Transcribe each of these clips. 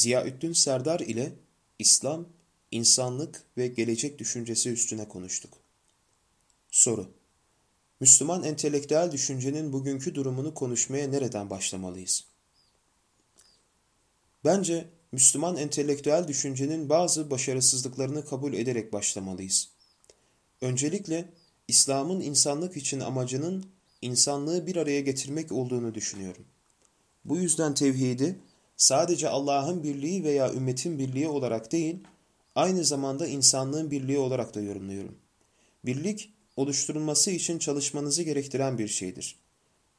Ziyaüddin Serdar ile İslam, insanlık ve gelecek düşüncesi üstüne konuştuk. Soru Müslüman entelektüel düşüncenin bugünkü durumunu konuşmaya nereden başlamalıyız? Bence Müslüman entelektüel düşüncenin bazı başarısızlıklarını kabul ederek başlamalıyız. Öncelikle İslam'ın insanlık için amacının insanlığı bir araya getirmek olduğunu düşünüyorum. Bu yüzden tevhidi sadece Allah'ın birliği veya ümmetin birliği olarak değil, aynı zamanda insanlığın birliği olarak da yorumluyorum. Birlik, oluşturulması için çalışmanızı gerektiren bir şeydir.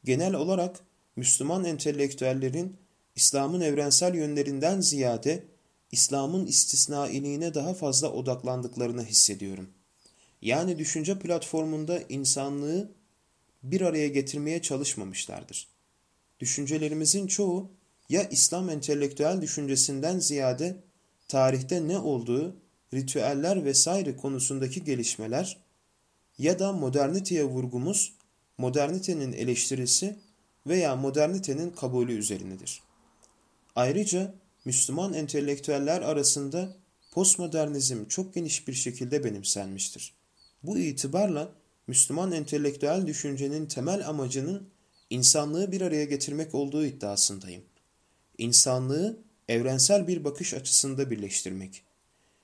Genel olarak Müslüman entelektüellerin İslam'ın evrensel yönlerinden ziyade İslam'ın istisnailiğine daha fazla odaklandıklarını hissediyorum. Yani düşünce platformunda insanlığı bir araya getirmeye çalışmamışlardır. Düşüncelerimizin çoğu ya İslam entelektüel düşüncesinden ziyade tarihte ne olduğu, ritüeller vesaire konusundaki gelişmeler ya da moderniteye vurgumuz, modernitenin eleştirisi veya modernitenin kabulü üzerinedir. Ayrıca Müslüman entelektüeller arasında postmodernizm çok geniş bir şekilde benimsenmiştir. Bu itibarla Müslüman entelektüel düşüncenin temel amacının insanlığı bir araya getirmek olduğu iddiasındayım. İnsanlığı evrensel bir bakış açısında birleştirmek.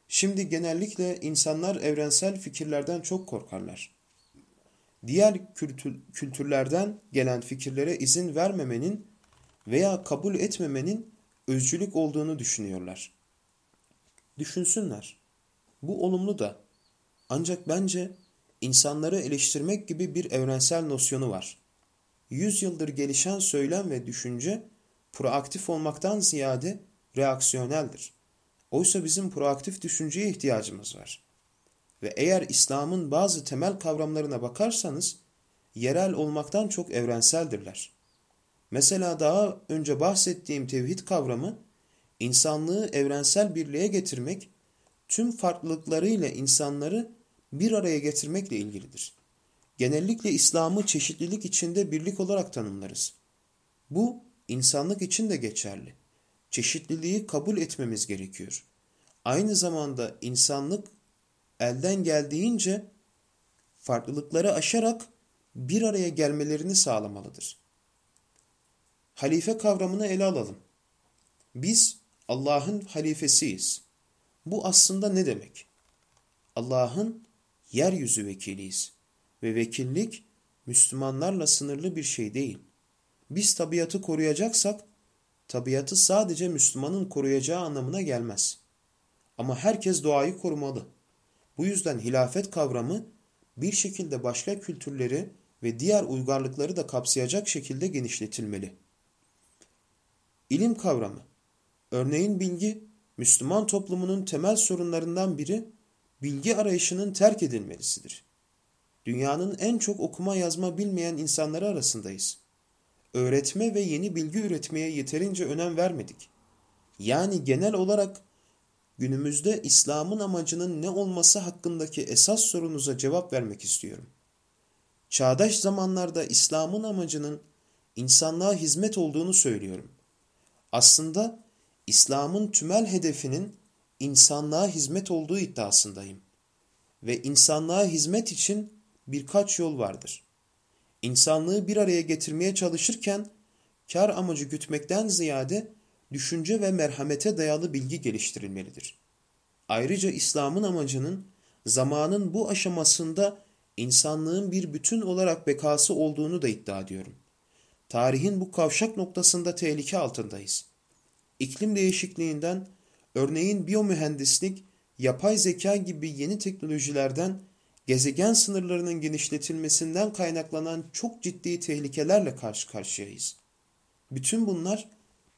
Şimdi genellikle insanlar evrensel fikirlerden çok korkarlar. Diğer kültür, kültürlerden gelen fikirlere izin vermemenin veya kabul etmemenin özcülük olduğunu düşünüyorlar. Düşünsünler. Bu olumlu da. Ancak bence insanları eleştirmek gibi bir evrensel nosyonu var. Yüzyıldır gelişen söylem ve düşünce proaktif olmaktan ziyade reaksiyoneldir. Oysa bizim proaktif düşünceye ihtiyacımız var. Ve eğer İslam'ın bazı temel kavramlarına bakarsanız yerel olmaktan çok evrenseldirler. Mesela daha önce bahsettiğim tevhid kavramı insanlığı evrensel birliğe getirmek, tüm farklılıklarıyla insanları bir araya getirmekle ilgilidir. Genellikle İslam'ı çeşitlilik içinde birlik olarak tanımlarız. Bu insanlık için de geçerli. Çeşitliliği kabul etmemiz gerekiyor. Aynı zamanda insanlık elden geldiğince farklılıkları aşarak bir araya gelmelerini sağlamalıdır. Halife kavramını ele alalım. Biz Allah'ın halifesiyiz. Bu aslında ne demek? Allah'ın yeryüzü vekiliyiz ve vekillik Müslümanlarla sınırlı bir şey değil. Biz tabiatı koruyacaksak, tabiatı sadece Müslümanın koruyacağı anlamına gelmez. Ama herkes doğayı korumalı. Bu yüzden hilafet kavramı bir şekilde başka kültürleri ve diğer uygarlıkları da kapsayacak şekilde genişletilmeli. İlim kavramı Örneğin bilgi, Müslüman toplumunun temel sorunlarından biri bilgi arayışının terk edilmesidir. Dünyanın en çok okuma yazma bilmeyen insanları arasındayız. Öğretme ve yeni bilgi üretmeye yeterince önem vermedik. Yani genel olarak günümüzde İslam'ın amacının ne olması hakkındaki esas sorunuza cevap vermek istiyorum. Çağdaş zamanlarda İslam'ın amacının insanlığa hizmet olduğunu söylüyorum. Aslında İslam'ın tümel hedefinin insanlığa hizmet olduğu iddiasındayım. Ve insanlığa hizmet için birkaç yol vardır. İnsanlığı bir araya getirmeye çalışırken kar amacı gütmekten ziyade düşünce ve merhamete dayalı bilgi geliştirilmelidir. Ayrıca İslam'ın amacının zamanın bu aşamasında insanlığın bir bütün olarak bekası olduğunu da iddia ediyorum. Tarihin bu kavşak noktasında tehlike altındayız. İklim değişikliğinden, örneğin biyomühendislik, yapay zeka gibi yeni teknolojilerden, gezegen sınırlarının genişletilmesinden kaynaklanan çok ciddi tehlikelerle karşı karşıyayız. Bütün bunlar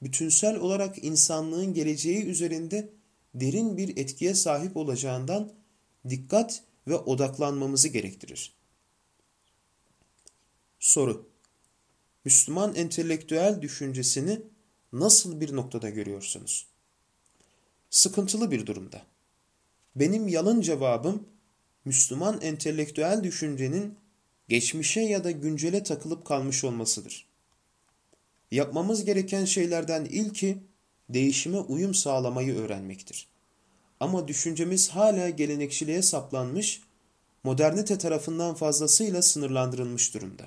bütünsel olarak insanlığın geleceği üzerinde derin bir etkiye sahip olacağından dikkat ve odaklanmamızı gerektirir. Soru Müslüman entelektüel düşüncesini nasıl bir noktada görüyorsunuz? Sıkıntılı bir durumda. Benim yalın cevabım Müslüman entelektüel düşüncenin geçmişe ya da güncele takılıp kalmış olmasıdır. Yapmamız gereken şeylerden ilki değişime uyum sağlamayı öğrenmektir. Ama düşüncemiz hala gelenekçiliğe saplanmış, modernite tarafından fazlasıyla sınırlandırılmış durumda.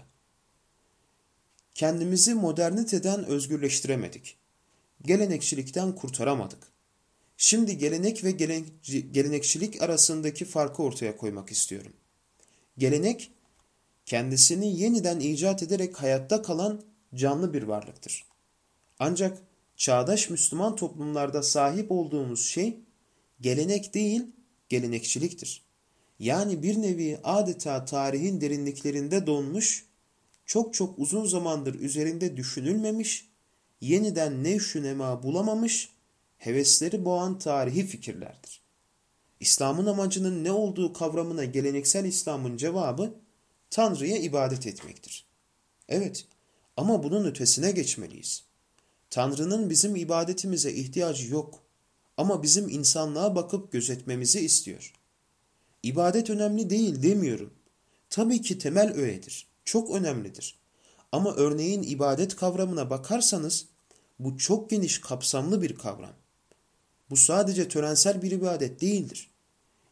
Kendimizi moderniteden özgürleştiremedik. Gelenekçilikten kurtaramadık. Şimdi gelenek ve gelenekçilik arasındaki farkı ortaya koymak istiyorum. Gelenek, kendisini yeniden icat ederek hayatta kalan canlı bir varlıktır. Ancak çağdaş Müslüman toplumlarda sahip olduğumuz şey gelenek değil, gelenekçiliktir. Yani bir nevi adeta tarihin derinliklerinde donmuş, çok çok uzun zamandır üzerinde düşünülmemiş, yeniden nevşünema bulamamış, hevesleri boğan tarihi fikirlerdir. İslam'ın amacının ne olduğu kavramına geleneksel İslam'ın cevabı Tanrı'ya ibadet etmektir. Evet ama bunun ötesine geçmeliyiz. Tanrı'nın bizim ibadetimize ihtiyacı yok ama bizim insanlığa bakıp gözetmemizi istiyor. İbadet önemli değil demiyorum. Tabii ki temel öğedir. Çok önemlidir. Ama örneğin ibadet kavramına bakarsanız bu çok geniş kapsamlı bir kavram. Bu sadece törensel bir ibadet değildir.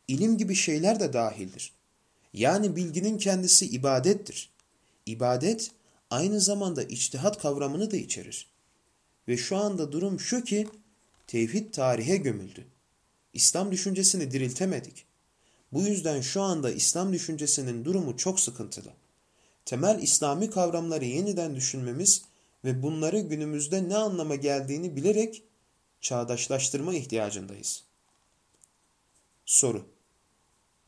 İlim gibi şeyler de dahildir. Yani bilginin kendisi ibadettir. İbadet aynı zamanda içtihat kavramını da içerir. Ve şu anda durum şu ki tevhid tarihe gömüldü. İslam düşüncesini diriltemedik. Bu yüzden şu anda İslam düşüncesinin durumu çok sıkıntılı. Temel İslami kavramları yeniden düşünmemiz ve bunları günümüzde ne anlama geldiğini bilerek çağdaşlaştırma ihtiyacındayız. Soru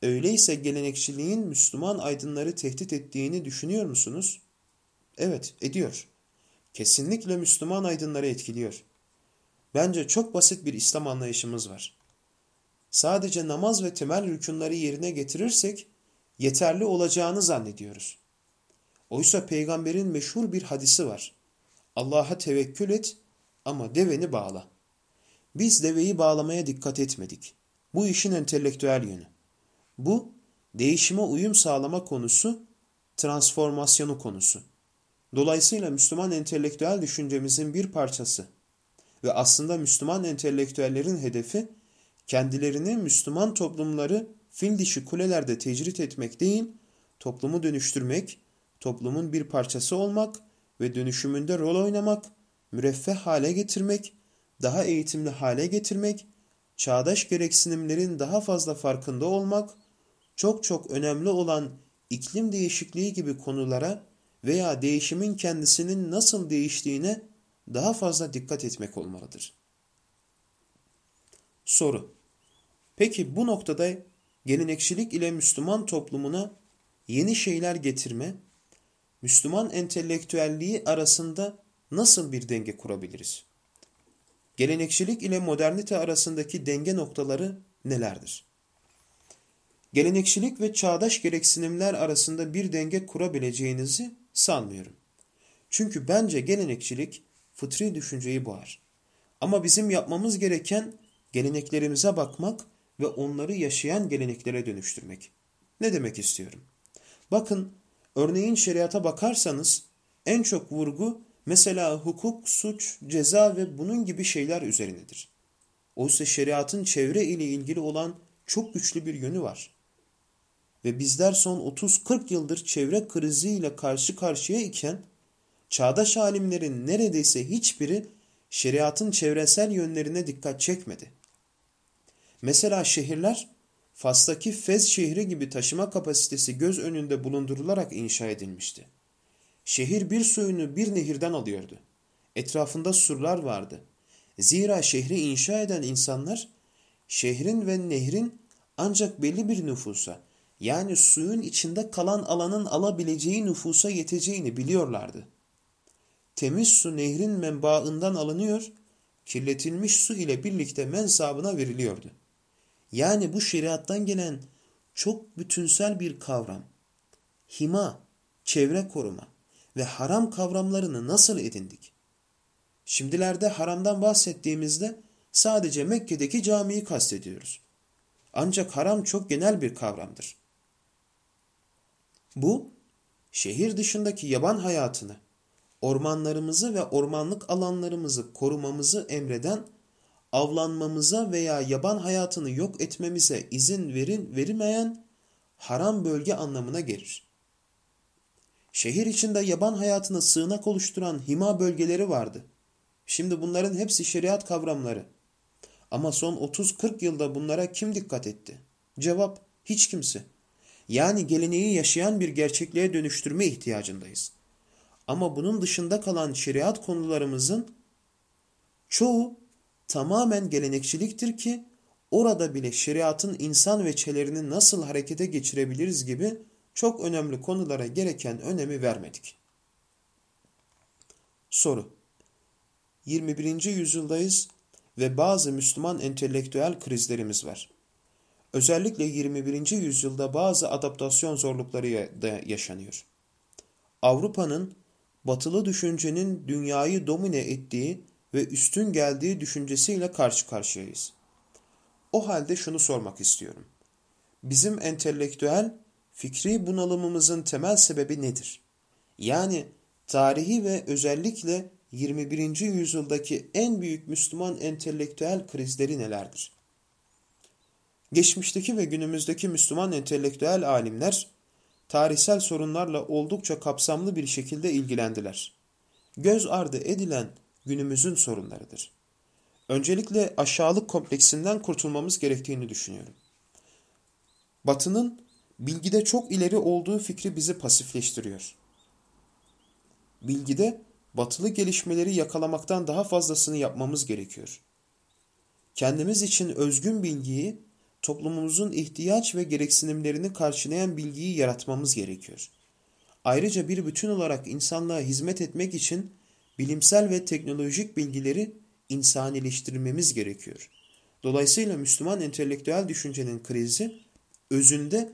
Öyleyse gelenekçiliğin Müslüman aydınları tehdit ettiğini düşünüyor musunuz? Evet, ediyor. Kesinlikle Müslüman aydınları etkiliyor. Bence çok basit bir İslam anlayışımız var. Sadece namaz ve temel rükunları yerine getirirsek yeterli olacağını zannediyoruz. Oysa peygamberin meşhur bir hadisi var. Allah'a tevekkül et ama deveni bağla. Biz deveyi bağlamaya dikkat etmedik. Bu işin entelektüel yönü. Bu, değişime uyum sağlama konusu, transformasyonu konusu. Dolayısıyla Müslüman entelektüel düşüncemizin bir parçası ve aslında Müslüman entelektüellerin hedefi kendilerini Müslüman toplumları fil dişi kulelerde tecrit etmek değil, toplumu dönüştürmek, toplumun bir parçası olmak ve dönüşümünde rol oynamak, müreffeh hale getirmek, daha eğitimli hale getirmek, çağdaş gereksinimlerin daha fazla farkında olmak, çok çok önemli olan iklim değişikliği gibi konulara veya değişimin kendisinin nasıl değiştiğine daha fazla dikkat etmek olmalıdır. Soru Peki bu noktada gelenekçilik ile Müslüman toplumuna yeni şeyler getirme, Müslüman entelektüelliği arasında nasıl bir denge kurabiliriz? Gelenekçilik ile modernite arasındaki denge noktaları nelerdir? Gelenekçilik ve çağdaş gereksinimler arasında bir denge kurabileceğinizi sanmıyorum. Çünkü bence gelenekçilik fıtri düşünceyi boğar. Ama bizim yapmamız gereken geleneklerimize bakmak ve onları yaşayan geleneklere dönüştürmek. Ne demek istiyorum? Bakın, örneğin şeriata bakarsanız en çok vurgu mesela hukuk, suç, ceza ve bunun gibi şeyler üzerinedir. Oysa şeriatın çevre ile ilgili olan çok güçlü bir yönü var. Ve bizler son 30-40 yıldır çevre kriziyle karşı karşıya iken çağdaş alimlerin neredeyse hiçbiri şeriatın çevresel yönlerine dikkat çekmedi. Mesela şehirler Fas'taki Fez şehri gibi taşıma kapasitesi göz önünde bulundurularak inşa edilmişti. Şehir bir suyunu bir nehirden alıyordu. Etrafında surlar vardı. Zira şehri inşa eden insanlar şehrin ve nehrin ancak belli bir nüfusa yani suyun içinde kalan alanın alabileceği nüfusa yeteceğini biliyorlardı. Temiz su nehrin menbaından alınıyor, kirletilmiş su ile birlikte mensabına veriliyordu. Yani bu şeriattan gelen çok bütünsel bir kavram. Hima, çevre koruma ve haram kavramlarını nasıl edindik? Şimdilerde haramdan bahsettiğimizde sadece Mekke'deki camiyi kastediyoruz. Ancak haram çok genel bir kavramdır. Bu, şehir dışındaki yaban hayatını, ormanlarımızı ve ormanlık alanlarımızı korumamızı emreden, avlanmamıza veya yaban hayatını yok etmemize izin verin, verilmeyen haram bölge anlamına gelir. Şehir içinde yaban hayatını sığınak oluşturan hima bölgeleri vardı. Şimdi bunların hepsi şeriat kavramları. Ama son 30-40 yılda bunlara kim dikkat etti? Cevap hiç kimse. Yani geleneği yaşayan bir gerçekliğe dönüştürme ihtiyacındayız. Ama bunun dışında kalan şeriat konularımızın çoğu tamamen gelenekçiliktir ki orada bile şeriatın insan veçelerini nasıl harekete geçirebiliriz gibi çok önemli konulara gereken önemi vermedik. Soru 21. yüzyıldayız ve bazı Müslüman entelektüel krizlerimiz var. Özellikle 21. yüzyılda bazı adaptasyon zorlukları da yaşanıyor. Avrupa'nın batılı düşüncenin dünyayı domine ettiği ve üstün geldiği düşüncesiyle karşı karşıyayız. O halde şunu sormak istiyorum. Bizim entelektüel, fikri bunalımımızın temel sebebi nedir? Yani tarihi ve özellikle 21. yüzyıldaki en büyük Müslüman entelektüel krizleri nelerdir? Geçmişteki ve günümüzdeki Müslüman entelektüel alimler tarihsel sorunlarla oldukça kapsamlı bir şekilde ilgilendiler. Göz ardı edilen günümüzün sorunlarıdır. Öncelikle aşağılık kompleksinden kurtulmamız gerektiğini düşünüyorum. Batının bilgide çok ileri olduğu fikri bizi pasifleştiriyor. Bilgide batılı gelişmeleri yakalamaktan daha fazlasını yapmamız gerekiyor. Kendimiz için özgün bilgiyi, toplumumuzun ihtiyaç ve gereksinimlerini karşılayan bilgiyi yaratmamız gerekiyor. Ayrıca bir bütün olarak insanlığa hizmet etmek için bilimsel ve teknolojik bilgileri insanileştirmemiz gerekiyor. Dolayısıyla Müslüman entelektüel düşüncenin krizi özünde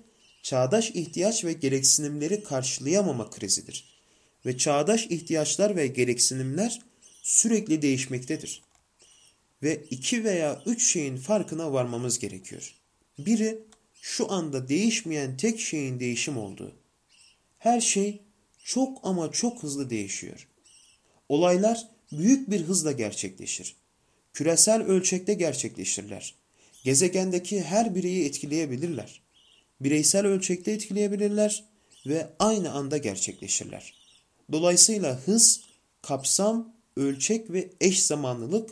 çağdaş ihtiyaç ve gereksinimleri karşılayamama krizidir. Ve çağdaş ihtiyaçlar ve gereksinimler sürekli değişmektedir. Ve iki veya üç şeyin farkına varmamız gerekiyor. Biri şu anda değişmeyen tek şeyin değişim olduğu. Her şey çok ama çok hızlı değişiyor. Olaylar büyük bir hızla gerçekleşir. Küresel ölçekte gerçekleşirler. Gezegendeki her bireyi etkileyebilirler. Bireysel ölçekte etkileyebilirler ve aynı anda gerçekleşirler. Dolayısıyla hız, kapsam, ölçek ve eş zamanlılık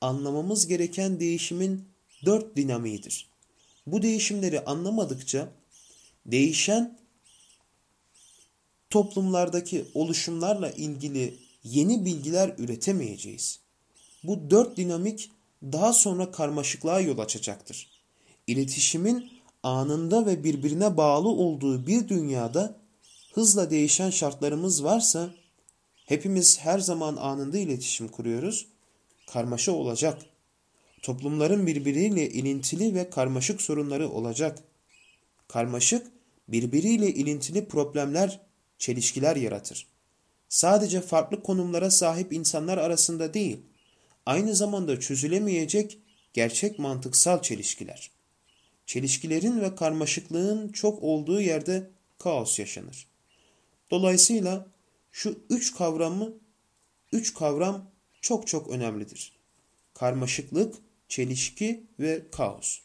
anlamamız gereken değişimin dört dinamiğidir. Bu değişimleri anlamadıkça değişen toplumlardaki oluşumlarla ilgili yeni bilgiler üretemeyeceğiz. Bu dört dinamik daha sonra karmaşıklığa yol açacaktır. İletişimin anında ve birbirine bağlı olduğu bir dünyada hızla değişen şartlarımız varsa hepimiz her zaman anında iletişim kuruyoruz. Karmaşa olacak. Toplumların birbiriyle ilintili ve karmaşık sorunları olacak. Karmaşık, birbiriyle ilintili problemler, çelişkiler yaratır sadece farklı konumlara sahip insanlar arasında değil, aynı zamanda çözülemeyecek gerçek mantıksal çelişkiler. Çelişkilerin ve karmaşıklığın çok olduğu yerde kaos yaşanır. Dolayısıyla şu üç kavramı, üç kavram çok çok önemlidir. Karmaşıklık, çelişki ve kaos.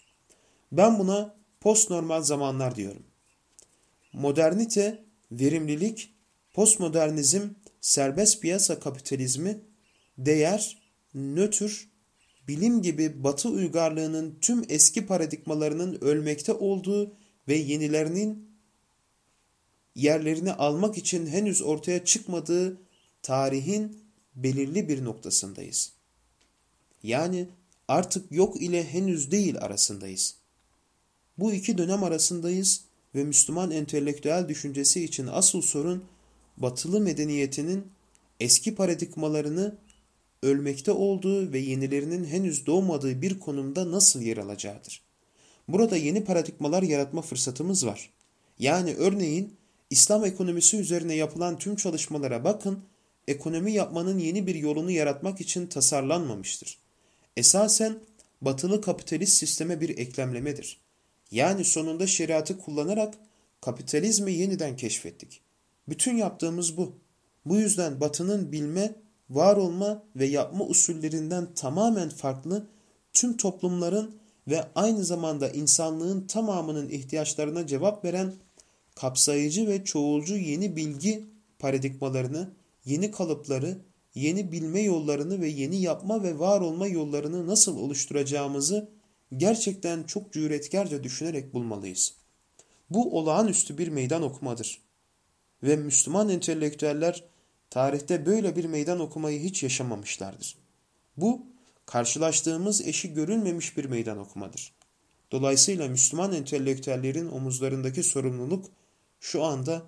Ben buna postnormal zamanlar diyorum. Modernite, verimlilik Postmodernizm, serbest piyasa kapitalizmi, değer, nötr, bilim gibi batı uygarlığının tüm eski paradigmalarının ölmekte olduğu ve yenilerinin yerlerini almak için henüz ortaya çıkmadığı tarihin belirli bir noktasındayız. Yani artık yok ile henüz değil arasındayız. Bu iki dönem arasındayız ve Müslüman entelektüel düşüncesi için asıl sorun batılı medeniyetinin eski paradigmalarını ölmekte olduğu ve yenilerinin henüz doğmadığı bir konumda nasıl yer alacağıdır. Burada yeni paradigmalar yaratma fırsatımız var. Yani örneğin İslam ekonomisi üzerine yapılan tüm çalışmalara bakın, ekonomi yapmanın yeni bir yolunu yaratmak için tasarlanmamıştır. Esasen batılı kapitalist sisteme bir eklemlemedir. Yani sonunda şeriatı kullanarak kapitalizmi yeniden keşfettik. Bütün yaptığımız bu. Bu yüzden batının bilme, var olma ve yapma usullerinden tamamen farklı tüm toplumların ve aynı zamanda insanlığın tamamının ihtiyaçlarına cevap veren kapsayıcı ve çoğulcu yeni bilgi paradigmalarını, yeni kalıpları, yeni bilme yollarını ve yeni yapma ve var olma yollarını nasıl oluşturacağımızı gerçekten çok cüretkarca düşünerek bulmalıyız. Bu olağanüstü bir meydan okumadır. Ve Müslüman entelektüeller tarihte böyle bir meydan okumayı hiç yaşamamışlardır. Bu, karşılaştığımız eşi görülmemiş bir meydan okumadır. Dolayısıyla Müslüman entelektüellerin omuzlarındaki sorumluluk şu anda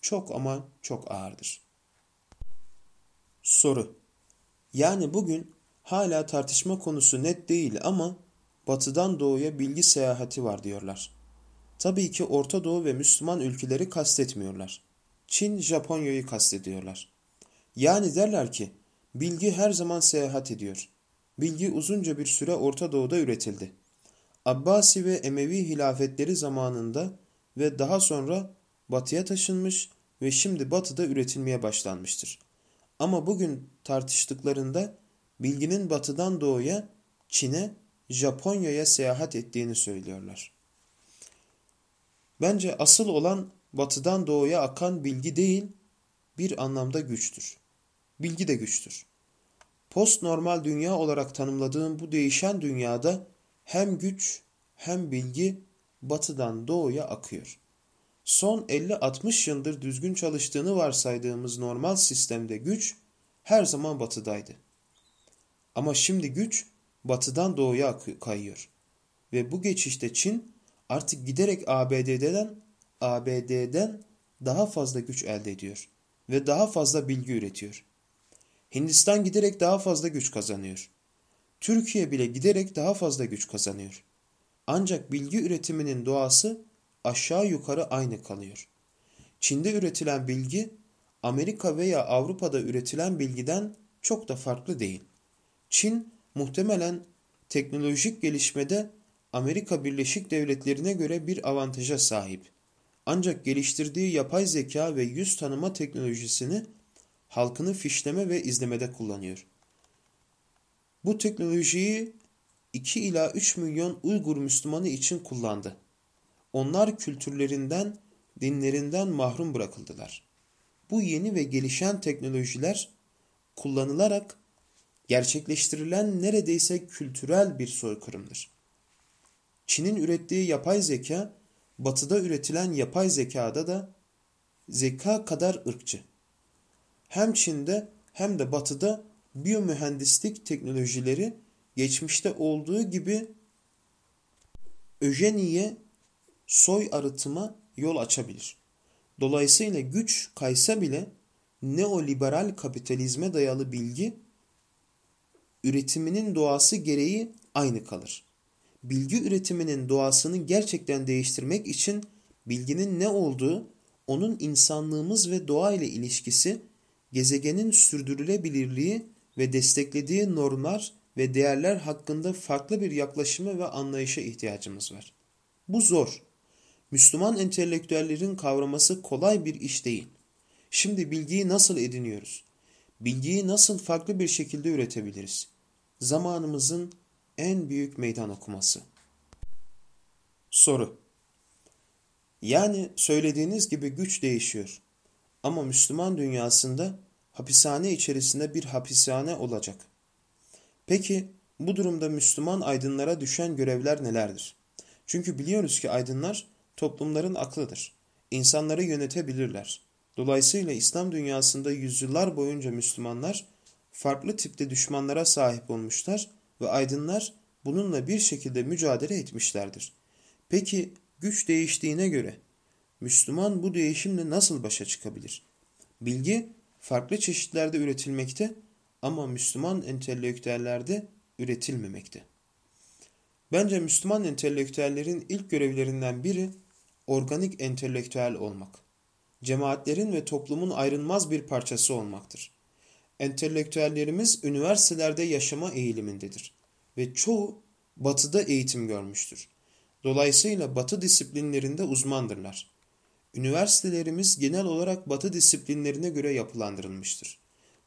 çok ama çok ağırdır. Soru Yani bugün hala tartışma konusu net değil ama batıdan doğuya bilgi seyahati var diyorlar. Tabii ki Orta Doğu ve Müslüman ülkeleri kastetmiyorlar. Çin, Japonya'yı kastediyorlar. Yani derler ki bilgi her zaman seyahat ediyor. Bilgi uzunca bir süre Orta Doğu'da üretildi. Abbasi ve Emevi hilafetleri zamanında ve daha sonra batıya taşınmış ve şimdi batıda üretilmeye başlanmıştır. Ama bugün tartıştıklarında bilginin batıdan doğuya, Çin'e, Japonya'ya seyahat ettiğini söylüyorlar. Bence asıl olan batıdan doğuya akan bilgi değil, bir anlamda güçtür. Bilgi de güçtür. Postnormal dünya olarak tanımladığım bu değişen dünyada hem güç hem bilgi batıdan doğuya akıyor. Son 50-60 yıldır düzgün çalıştığını varsaydığımız normal sistemde güç her zaman batıdaydı. Ama şimdi güç batıdan doğuya kayıyor. Ve bu geçişte Çin artık giderek ABD'den ABD'den daha fazla güç elde ediyor ve daha fazla bilgi üretiyor. Hindistan giderek daha fazla güç kazanıyor. Türkiye bile giderek daha fazla güç kazanıyor. Ancak bilgi üretiminin doğası aşağı yukarı aynı kalıyor. Çin'de üretilen bilgi Amerika veya Avrupa'da üretilen bilgiden çok da farklı değil. Çin muhtemelen teknolojik gelişmede Amerika Birleşik Devletleri'ne göre bir avantaja sahip. Ancak geliştirdiği yapay zeka ve yüz tanıma teknolojisini halkını fişleme ve izlemede kullanıyor. Bu teknolojiyi 2 ila 3 milyon Uygur Müslümanı için kullandı. Onlar kültürlerinden, dinlerinden mahrum bırakıldılar. Bu yeni ve gelişen teknolojiler kullanılarak gerçekleştirilen neredeyse kültürel bir soykırımdır. Çin'in ürettiği yapay zeka, batıda üretilen yapay zekada da zeka kadar ırkçı. Hem Çin'de hem de batıda biyomühendislik teknolojileri geçmişte olduğu gibi öjeniye soy arıtıma yol açabilir. Dolayısıyla güç kaysa bile neoliberal kapitalizme dayalı bilgi üretiminin doğası gereği aynı kalır. Bilgi üretiminin doğasını gerçekten değiştirmek için bilginin ne olduğu, onun insanlığımız ve doğa ile ilişkisi, gezegenin sürdürülebilirliği ve desteklediği normlar ve değerler hakkında farklı bir yaklaşıma ve anlayışa ihtiyacımız var. Bu zor. Müslüman entelektüellerin kavraması kolay bir iş değil. Şimdi bilgiyi nasıl ediniyoruz? Bilgiyi nasıl farklı bir şekilde üretebiliriz? Zamanımızın en büyük meydan okuması. Soru Yani söylediğiniz gibi güç değişiyor. Ama Müslüman dünyasında hapishane içerisinde bir hapishane olacak. Peki bu durumda Müslüman aydınlara düşen görevler nelerdir? Çünkü biliyoruz ki aydınlar toplumların aklıdır. İnsanları yönetebilirler. Dolayısıyla İslam dünyasında yüzyıllar boyunca Müslümanlar farklı tipte düşmanlara sahip olmuşlar ve aydınlar bununla bir şekilde mücadele etmişlerdir. Peki güç değiştiğine göre Müslüman bu değişimle nasıl başa çıkabilir? Bilgi farklı çeşitlerde üretilmekte ama Müslüman entelektüellerde üretilmemekte. Bence Müslüman entelektüellerin ilk görevlerinden biri organik entelektüel olmak. Cemaatlerin ve toplumun ayrılmaz bir parçası olmaktır. Entelektüellerimiz üniversitelerde yaşama eğilimindedir ve çoğu batıda eğitim görmüştür. Dolayısıyla batı disiplinlerinde uzmandırlar. Üniversitelerimiz genel olarak batı disiplinlerine göre yapılandırılmıştır.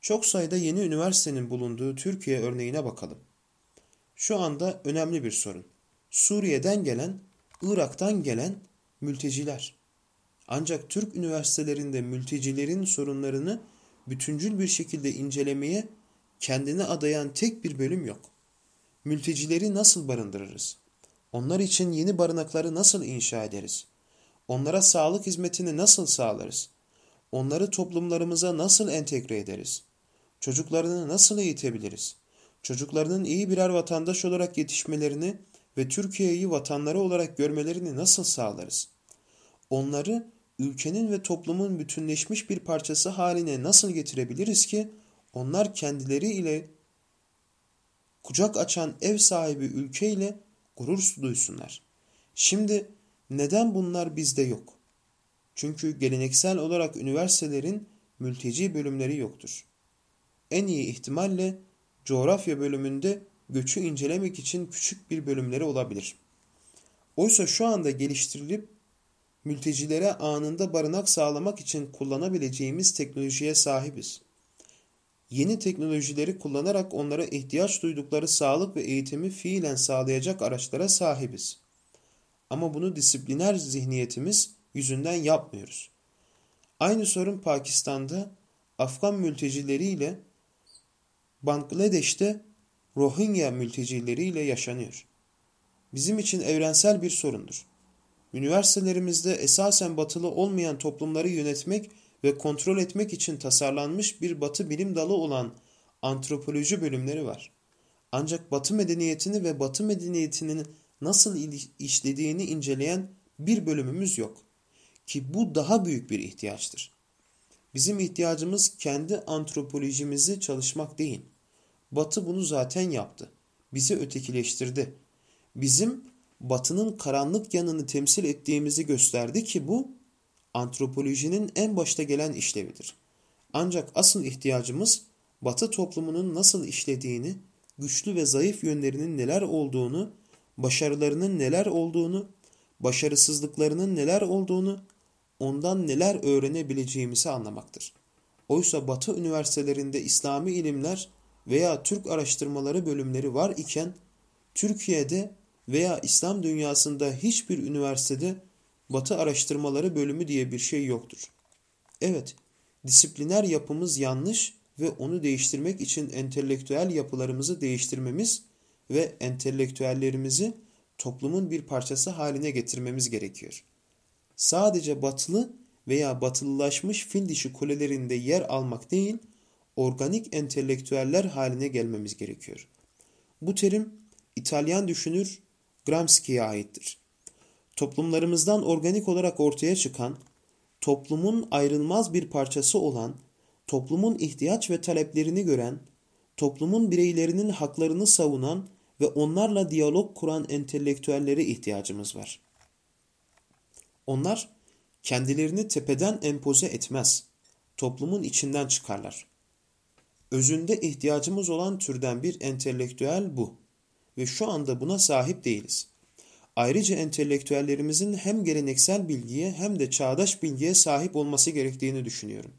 Çok sayıda yeni üniversitenin bulunduğu Türkiye örneğine bakalım. Şu anda önemli bir sorun. Suriye'den gelen, Irak'tan gelen mülteciler. Ancak Türk üniversitelerinde mültecilerin sorunlarını bütüncül bir şekilde incelemeye kendine adayan tek bir bölüm yok. Mültecileri nasıl barındırırız? Onlar için yeni barınakları nasıl inşa ederiz? Onlara sağlık hizmetini nasıl sağlarız? Onları toplumlarımıza nasıl entegre ederiz? Çocuklarını nasıl eğitebiliriz? Çocuklarının iyi birer vatandaş olarak yetişmelerini ve Türkiye'yi vatanları olarak görmelerini nasıl sağlarız? Onları ülkenin ve toplumun bütünleşmiş bir parçası haline nasıl getirebiliriz ki onlar kendileri ile kucak açan ev sahibi ülke ile gurur duysunlar. Şimdi neden bunlar bizde yok? Çünkü geleneksel olarak üniversitelerin mülteci bölümleri yoktur. En iyi ihtimalle coğrafya bölümünde göçü incelemek için küçük bir bölümleri olabilir. Oysa şu anda geliştirilip mültecilere anında barınak sağlamak için kullanabileceğimiz teknolojiye sahibiz. Yeni teknolojileri kullanarak onlara ihtiyaç duydukları sağlık ve eğitimi fiilen sağlayacak araçlara sahibiz. Ama bunu disipliner zihniyetimiz yüzünden yapmıyoruz. Aynı sorun Pakistan'da Afgan mültecileriyle Bangladeş'te Rohingya mültecileriyle yaşanıyor. Bizim için evrensel bir sorundur. Üniversitelerimizde esasen batılı olmayan toplumları yönetmek ve kontrol etmek için tasarlanmış bir batı bilim dalı olan antropoloji bölümleri var. Ancak batı medeniyetini ve batı medeniyetinin nasıl işlediğini inceleyen bir bölümümüz yok. Ki bu daha büyük bir ihtiyaçtır. Bizim ihtiyacımız kendi antropolojimizi çalışmak değil. Batı bunu zaten yaptı. Bizi ötekileştirdi. Bizim batının karanlık yanını temsil ettiğimizi gösterdi ki bu antropolojinin en başta gelen işlevidir. Ancak asıl ihtiyacımız batı toplumunun nasıl işlediğini, güçlü ve zayıf yönlerinin neler olduğunu, başarılarının neler olduğunu, başarısızlıklarının neler olduğunu, ondan neler öğrenebileceğimizi anlamaktır. Oysa batı üniversitelerinde İslami ilimler veya Türk araştırmaları bölümleri var iken, Türkiye'de veya İslam dünyasında hiçbir üniversitede Batı araştırmaları bölümü diye bir şey yoktur. Evet, disipliner yapımız yanlış ve onu değiştirmek için entelektüel yapılarımızı değiştirmemiz ve entelektüellerimizi toplumun bir parçası haline getirmemiz gerekiyor. Sadece batılı veya batılılaşmış fil dişi kulelerinde yer almak değil, organik entelektüeller haline gelmemiz gerekiyor. Bu terim İtalyan düşünür Gramsci'ye aittir. Toplumlarımızdan organik olarak ortaya çıkan, toplumun ayrılmaz bir parçası olan, toplumun ihtiyaç ve taleplerini gören, toplumun bireylerinin haklarını savunan ve onlarla diyalog kuran entelektüellere ihtiyacımız var. Onlar kendilerini tepeden empoze etmez, toplumun içinden çıkarlar. Özünde ihtiyacımız olan türden bir entelektüel bu ve şu anda buna sahip değiliz. Ayrıca entelektüellerimizin hem geleneksel bilgiye hem de çağdaş bilgiye sahip olması gerektiğini düşünüyorum.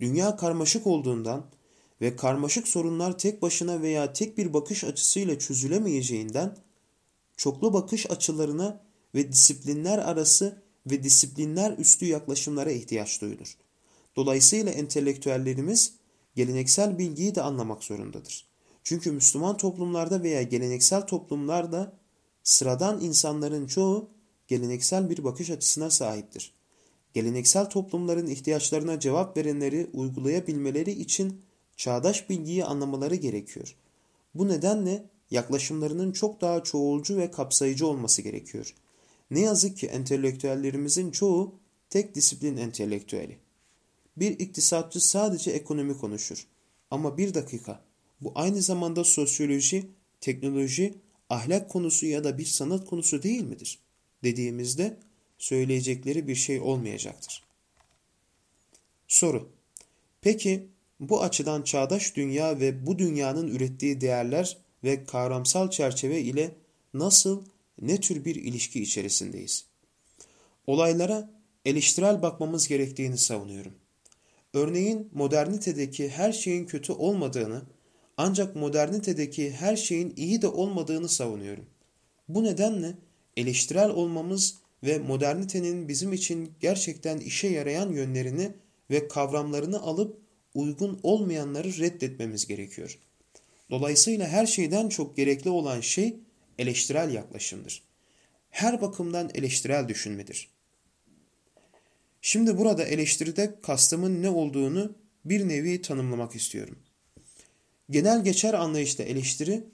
Dünya karmaşık olduğundan ve karmaşık sorunlar tek başına veya tek bir bakış açısıyla çözülemeyeceğinden çoklu bakış açılarına ve disiplinler arası ve disiplinler üstü yaklaşımlara ihtiyaç duyulur. Dolayısıyla entelektüellerimiz geleneksel bilgiyi de anlamak zorundadır. Çünkü Müslüman toplumlarda veya geleneksel toplumlarda sıradan insanların çoğu geleneksel bir bakış açısına sahiptir. Geleneksel toplumların ihtiyaçlarına cevap verenleri uygulayabilmeleri için çağdaş bilgiyi anlamaları gerekiyor. Bu nedenle yaklaşımlarının çok daha çoğulcu ve kapsayıcı olması gerekiyor. Ne yazık ki entelektüellerimizin çoğu tek disiplin entelektüeli. Bir iktisatçı sadece ekonomi konuşur. Ama bir dakika, bu aynı zamanda sosyoloji, teknoloji, ahlak konusu ya da bir sanat konusu değil midir? Dediğimizde söyleyecekleri bir şey olmayacaktır. Soru. Peki bu açıdan çağdaş dünya ve bu dünyanın ürettiği değerler ve kavramsal çerçeve ile nasıl, ne tür bir ilişki içerisindeyiz? Olaylara eleştirel bakmamız gerektiğini savunuyorum. Örneğin modernitedeki her şeyin kötü olmadığını, ancak modernitedeki her şeyin iyi de olmadığını savunuyorum. Bu nedenle eleştirel olmamız ve modernitenin bizim için gerçekten işe yarayan yönlerini ve kavramlarını alıp uygun olmayanları reddetmemiz gerekiyor. Dolayısıyla her şeyden çok gerekli olan şey eleştirel yaklaşımdır. Her bakımdan eleştirel düşünmedir. Şimdi burada eleştiride kastımın ne olduğunu bir nevi tanımlamak istiyorum. Genel geçer anlayışta eleştiri,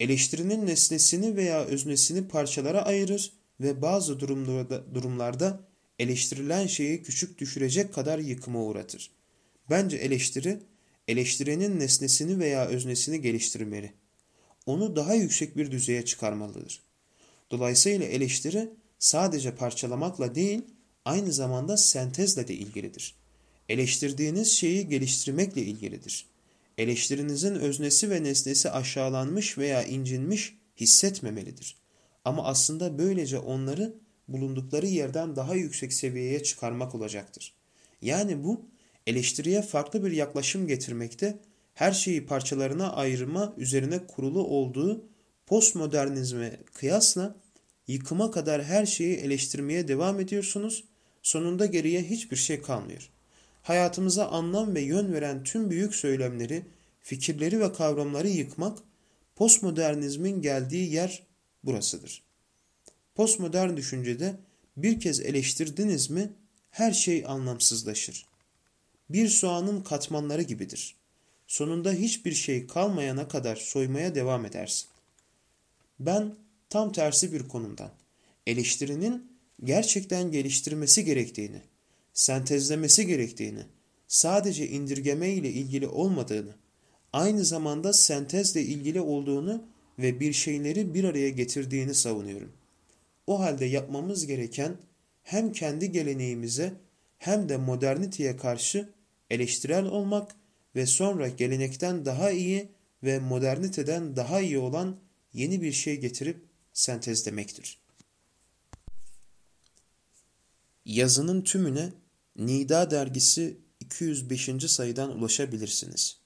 eleştirinin nesnesini veya öznesini parçalara ayırır ve bazı durumlarda, durumlarda eleştirilen şeyi küçük düşürecek kadar yıkıma uğratır. Bence eleştiri, eleştirenin nesnesini veya öznesini geliştirmeli. Onu daha yüksek bir düzeye çıkarmalıdır. Dolayısıyla eleştiri sadece parçalamakla değil, aynı zamanda sentezle de ilgilidir. Eleştirdiğiniz şeyi geliştirmekle ilgilidir. Eleştirinizin öznesi ve nesnesi aşağılanmış veya incinmiş hissetmemelidir. Ama aslında böylece onları bulundukları yerden daha yüksek seviyeye çıkarmak olacaktır. Yani bu eleştiriye farklı bir yaklaşım getirmekte, her şeyi parçalarına ayırma üzerine kurulu olduğu postmodernizme kıyasla yıkıma kadar her şeyi eleştirmeye devam ediyorsunuz, sonunda geriye hiçbir şey kalmıyor. Hayatımıza anlam ve yön veren tüm büyük söylemleri, fikirleri ve kavramları yıkmak, postmodernizmin geldiği yer burasıdır. Postmodern düşüncede bir kez eleştirdiniz mi her şey anlamsızlaşır. Bir soğanın katmanları gibidir. Sonunda hiçbir şey kalmayana kadar soymaya devam edersin. Ben tam tersi bir konumdan eleştirinin gerçekten geliştirmesi gerektiğini, sentezlemesi gerektiğini, sadece indirgeme ile ilgili olmadığını, aynı zamanda sentezle ilgili olduğunu ve bir şeyleri bir araya getirdiğini savunuyorum. O halde yapmamız gereken hem kendi geleneğimize hem de moderniteye karşı eleştirel olmak ve sonra gelenekten daha iyi ve moderniteden daha iyi olan yeni bir şey getirip sentezlemektir. Yazının tümüne Nida dergisi 205. sayıdan ulaşabilirsiniz.